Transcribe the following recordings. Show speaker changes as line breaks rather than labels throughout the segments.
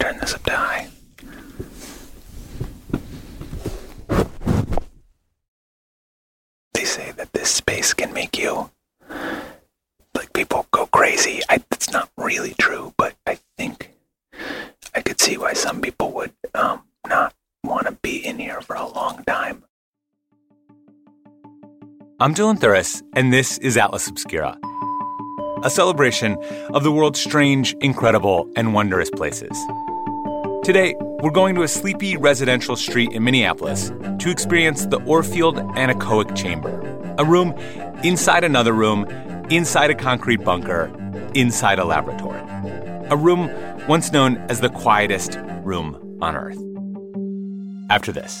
turn this up to high. They say that this space can make you like people go crazy. I, it's not really true, but I think I could see why some people would um, not want to be in here for a long time.
I'm Dylan Thuras, and this is Atlas Obscura, a celebration of the world's strange, incredible, and wondrous places. Today, we're going to a sleepy residential street in Minneapolis to experience the Orfield Anechoic Chamber, a room inside another room, inside a concrete bunker, inside a laboratory. A room once known as the quietest room on Earth. After this.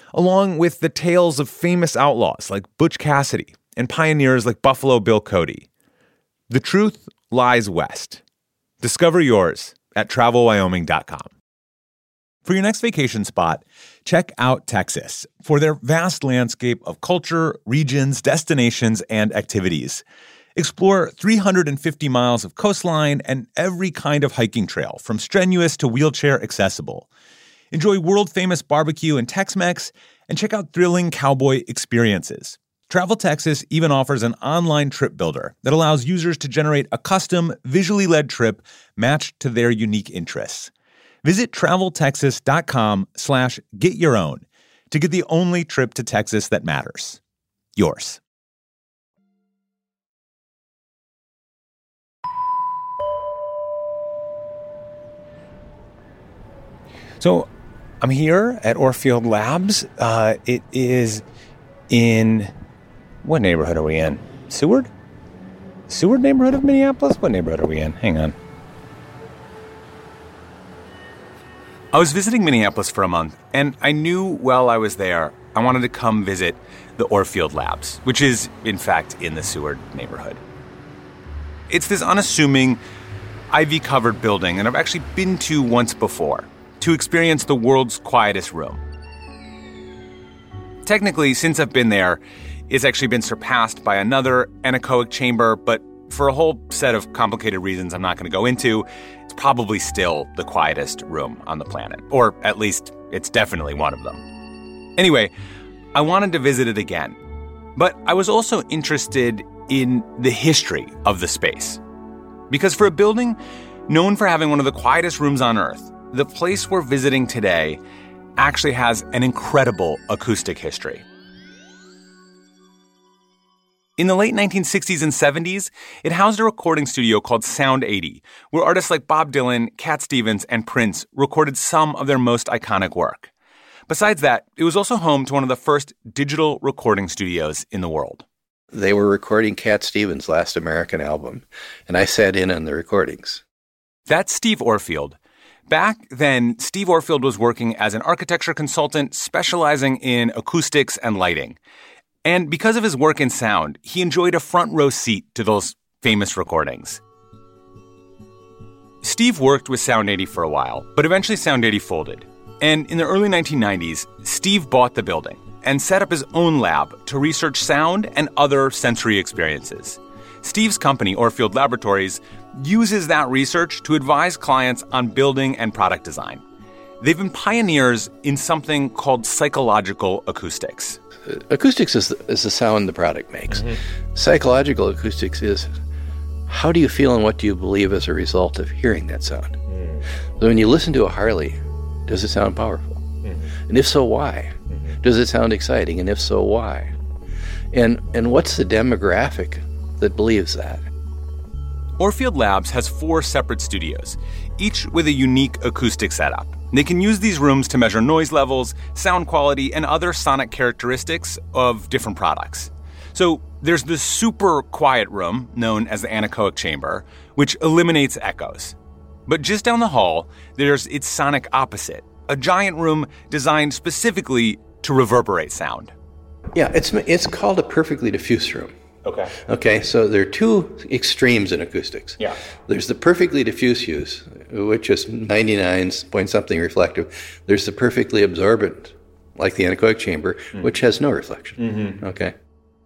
along with the tales of famous outlaws like Butch Cassidy and pioneers like Buffalo Bill Cody. The truth lies west. Discover yours at travelwyoming.com. For your next vacation spot, check out Texas for their vast landscape of culture, regions, destinations, and activities. Explore 350 miles of coastline and every kind of hiking trail, from strenuous to wheelchair accessible. Enjoy world famous barbecue and Tex Mex, and check out thrilling cowboy experiences. Travel Texas even offers an online trip builder that allows users to generate a custom, visually led trip matched to their unique interests. Visit traveltexas.com slash get your own to get the only trip to Texas that matters. Yours. So I'm here at Orfield Labs. Uh, it is in what neighborhood are we in? Seward? Seward neighborhood of Minneapolis? What neighborhood are we in? Hang on. I was visiting Minneapolis for a month, and I knew while I was there I wanted to come visit the Orfield Labs, which is, in fact, in the Seward neighborhood. It's this unassuming, ivy covered building that I've actually been to once before to experience the world's quietest room. Technically, since I've been there, it's actually been surpassed by another anechoic chamber, but for a whole set of complicated reasons I'm not going to go into, it's probably still the quietest room on the planet. Or at least, it's definitely one of them. Anyway, I wanted to visit it again. But I was also interested in the history of the space. Because for a building known for having one of the quietest rooms on Earth, the place we're visiting today actually has an incredible acoustic history. In the late 1960s and 70s, it housed a recording studio called Sound 80, where artists like Bob Dylan, Cat Stevens, and Prince recorded some of their most iconic work. Besides that, it was also home to one of the first digital recording studios in the world.
They were recording Cat Stevens' last American album, and I sat in on the recordings.
That's Steve Orfield, Back then, Steve Orfield was working as an architecture consultant specializing in acoustics and lighting. And because of his work in sound, he enjoyed a front row seat to those famous recordings. Steve worked with Sound 80 for a while, but eventually Sound 80 folded. And in the early 1990s, Steve bought the building and set up his own lab to research sound and other sensory experiences. Steve's company, Orfield Laboratories, uses that research to advise clients on building and product design. They've been pioneers in something called psychological acoustics.
Acoustics is the, is the sound the product makes. Mm-hmm. Psychological acoustics is how do you feel and what do you believe as a result of hearing that sound? Mm. So when you listen to a Harley, does it sound powerful? Mm-hmm. And if so, why? Mm-hmm. Does it sound exciting? And if so, why? And and what's the demographic that believes that?
Orfield Labs has four separate studios, each with a unique acoustic setup. They can use these rooms to measure noise levels, sound quality, and other sonic characteristics of different products. So there's the super quiet room, known as the anechoic chamber, which eliminates echoes. But just down the hall, there's its sonic opposite, a giant room designed specifically to reverberate sound.
Yeah, it's it's called a perfectly diffuse room.
Okay.
Okay, so there are two extremes in acoustics.
Yeah.
There's the perfectly diffuse use, which is 99 point something reflective. There's the perfectly absorbent, like the anechoic chamber, hmm. which has no reflection. Mm-hmm. Okay.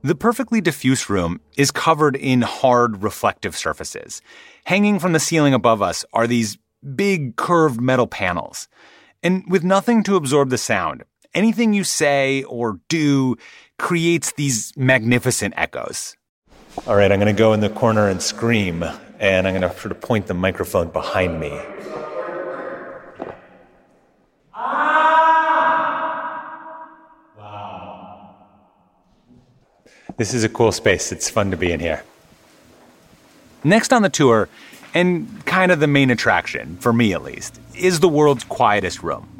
The perfectly diffuse room is covered in hard reflective surfaces. Hanging from the ceiling above us are these big curved metal panels. And with nothing to absorb the sound, anything you say or do creates these magnificent echoes. All right, I'm going to go in the corner and scream, and I'm going to sort of point the microphone behind me. Ah! Wow. This is a cool space. It's fun to be in here. Next on the tour, and kind of the main attraction, for me at least, is the world's quietest room.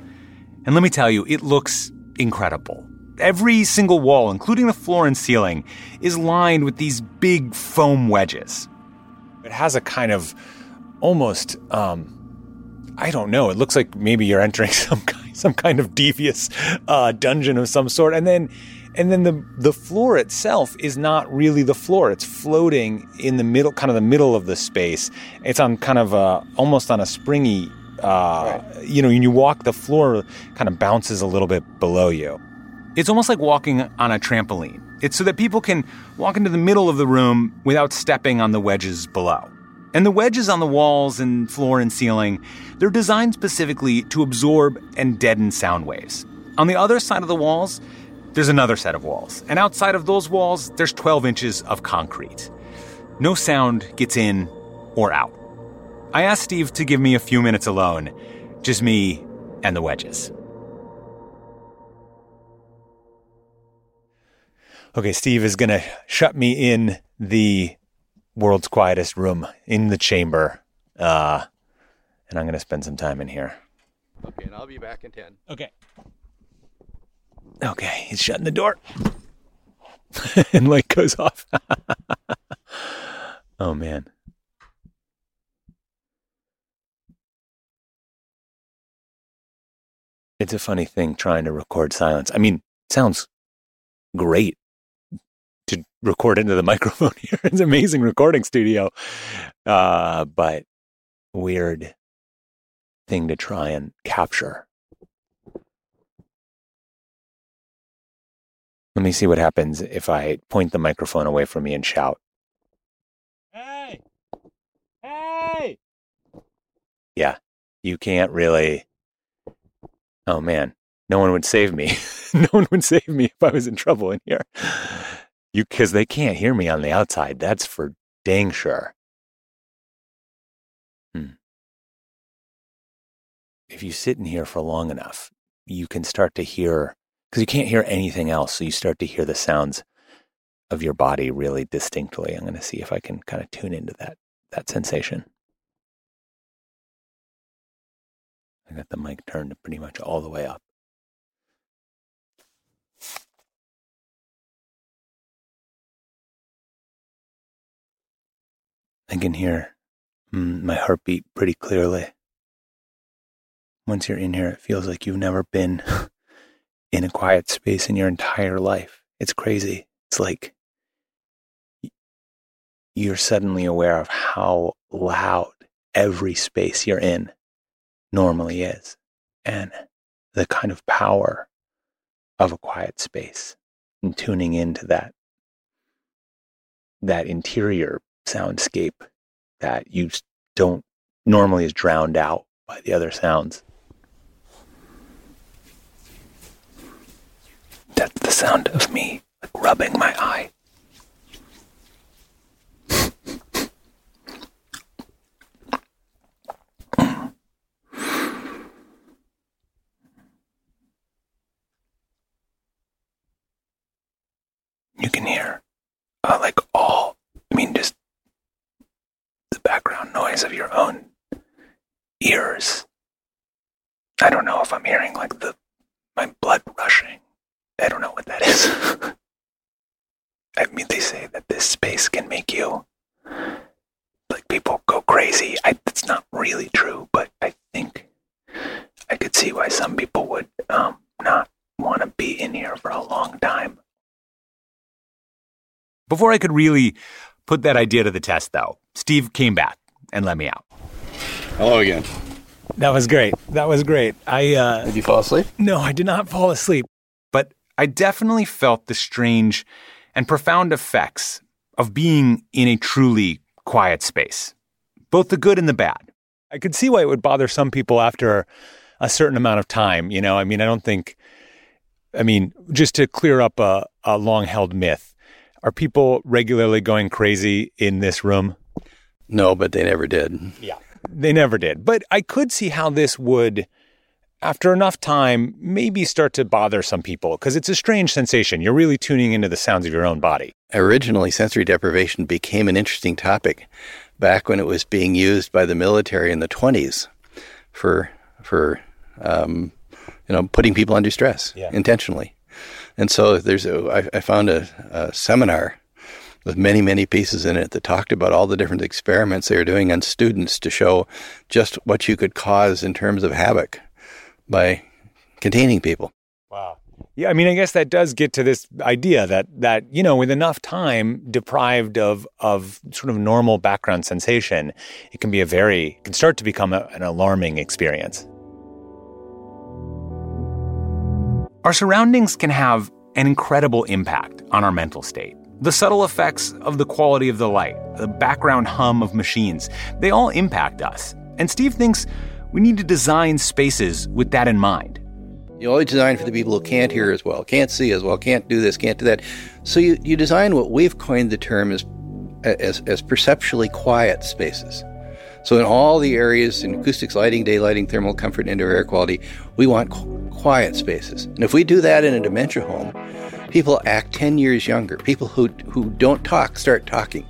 And let me tell you, it looks incredible. Every single wall, including the floor and ceiling, is lined with these big foam wedges. It has a kind of almost, um, I don't know, it looks like maybe you're entering some kind, some kind of devious uh, dungeon of some sort. And then and then the the floor itself is not really the floor. It's floating in the middle, kind of the middle of the space. It's on kind of a almost on a springy. Uh, You know, when you walk, the floor kind of bounces a little bit below you. It's almost like walking on a trampoline. It's so that people can walk into the middle of the room without stepping on the wedges below. And the wedges on the walls and floor and ceiling, they're designed specifically to absorb and deaden sound waves. On the other side of the walls, there's another set of walls. And outside of those walls, there's 12 inches of concrete. No sound gets in or out. I asked Steve to give me a few minutes alone, just me and the wedges. Okay, Steve is going to shut me in the world's quietest room in the chamber. Uh, and I'm going to spend some time in here.
Okay, and I'll be back in 10.
Okay. Okay, he's shutting the door. and light goes off. oh man. It's a funny thing trying to record silence. I mean, it sounds great to record into the microphone here. It's an amazing recording studio. Uh, but weird thing to try and capture. Let me see what happens if I point the microphone away from me and shout. Hey! Hey! Yeah, you can't really. Oh man, no one would save me. no one would save me if I was in trouble in here. You, because they can't hear me on the outside. That's for dang sure. Hmm. If you sit in here for long enough, you can start to hear because you can't hear anything else. So you start to hear the sounds of your body really distinctly. I'm going to see if I can kind of tune into that that sensation. I got the mic turned pretty much all the way up. I can hear mm, my heartbeat pretty clearly. Once you're in here, it feels like you've never been in a quiet space in your entire life. It's crazy. It's like you're suddenly aware of how loud every space you're in normally is and the kind of power of a quiet space and tuning into that that interior soundscape that you don't normally is drowned out by the other sounds. That's the sound of me like rubbing my eye. You can hear, uh, like noise of your own
ears. I don't know if I'm hearing like the my blood rushing. I don't know what that is. I mean, they say that this space can make you like people go crazy. I, it's not really true, but I think I could see why some people would um, not want to be in here for a long time.
Before I could really put that idea to the test, though, Steve came back and let me out.
Hello again.
That was great. That was great. I uh,
Did you fall asleep?
no, I did not fall asleep, but I definitely felt the strange and profound effects of being in a truly quiet space, both the good and the bad. I could see why it would bother some people after a certain amount of time. You know, I mean, I don't think. I mean, just to clear up a, a long held myth, are people regularly going crazy in this room?
No, but they never did.
Yeah. They never did. But I could see how this would, after enough time, maybe start to bother some people because it's a strange sensation. You're really tuning into the sounds of your own body.
Originally, sensory deprivation became an interesting topic back when it was being used by the military in the 20s for for um, you know putting people under stress
Yeah.
intentionally. And so there's a I, I found a, a seminar with many many pieces in it that talked about all the different experiments they were doing on students to show just what you could cause in terms of havoc by containing people.
Wow. Yeah, I mean, I guess that does get to this idea that that you know, with enough time deprived of of sort of normal background sensation, it can be a very it can start to become a, an alarming experience. Our surroundings can have an incredible impact on our mental state. The subtle effects of the quality of the light, the background hum of machines, they all impact us. And Steve thinks we need to design spaces with that in mind.
You always design for the people who can't hear as well, can't see as well, can't do this, can't do that. So you, you design what we've coined the term as, as, as perceptually quiet spaces. So in all the areas in acoustics, lighting, day lighting, thermal comfort, indoor air quality, we want qu- quiet spaces. And if we do that in a dementia home, people act 10 years younger. People who, who don't talk start talking.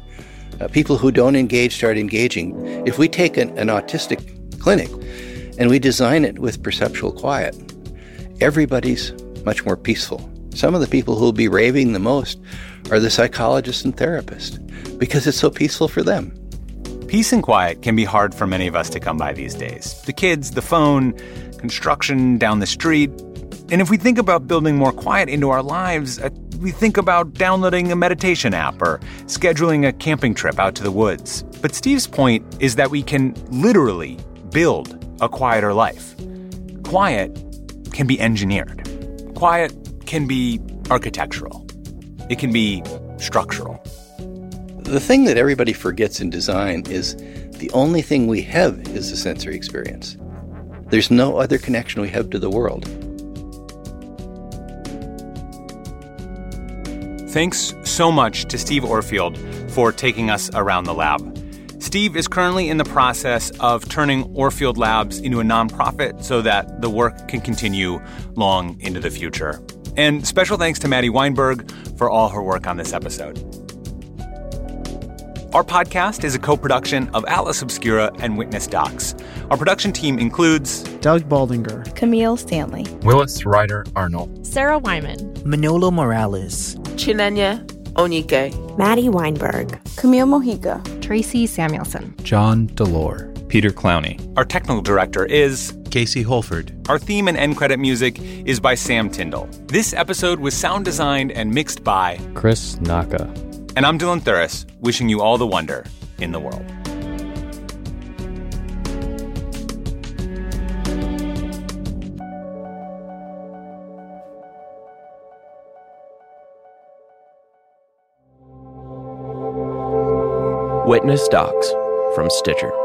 Uh, people who don't engage start engaging. If we take an, an autistic clinic and we design it with perceptual quiet, everybody's much more peaceful. Some of the people who will be raving the most are the psychologists and therapists because it's so peaceful for them.
Peace and quiet can be hard for many of us to come by these days. The kids, the phone, construction down the street. And if we think about building more quiet into our lives, uh, we think about downloading a meditation app or scheduling a camping trip out to the woods. But Steve's point is that we can literally build a quieter life. Quiet can be engineered. Quiet can be architectural. It can be structural.
The thing that everybody forgets in design is the only thing we have is the sensory experience. There's no other connection we have to the world.
Thanks so much to Steve Orfield for taking us around the lab. Steve is currently in the process of turning Orfield Labs into a nonprofit so that the work can continue long into the future. And special thanks to Maddie Weinberg for all her work on this episode. Our podcast is a co production of Atlas Obscura and Witness Docs. Our production team includes
Doug Baldinger,
Camille Stanley,
Willis Ryder Arnold,
Sarah Wyman,
Manolo Morales,
Chinenya Onike,
Maddie Weinberg,
Camille Mojica,
Tracy Samuelson,
John Delore, Peter Clowney.
our technical director is
Casey Holford.
Our theme and end credit music is by Sam Tyndall. This episode was sound designed and mixed by
Chris Naka.
And I'm Dylan Thuras, wishing you all the wonder in the world.
Witness Docs from Stitcher.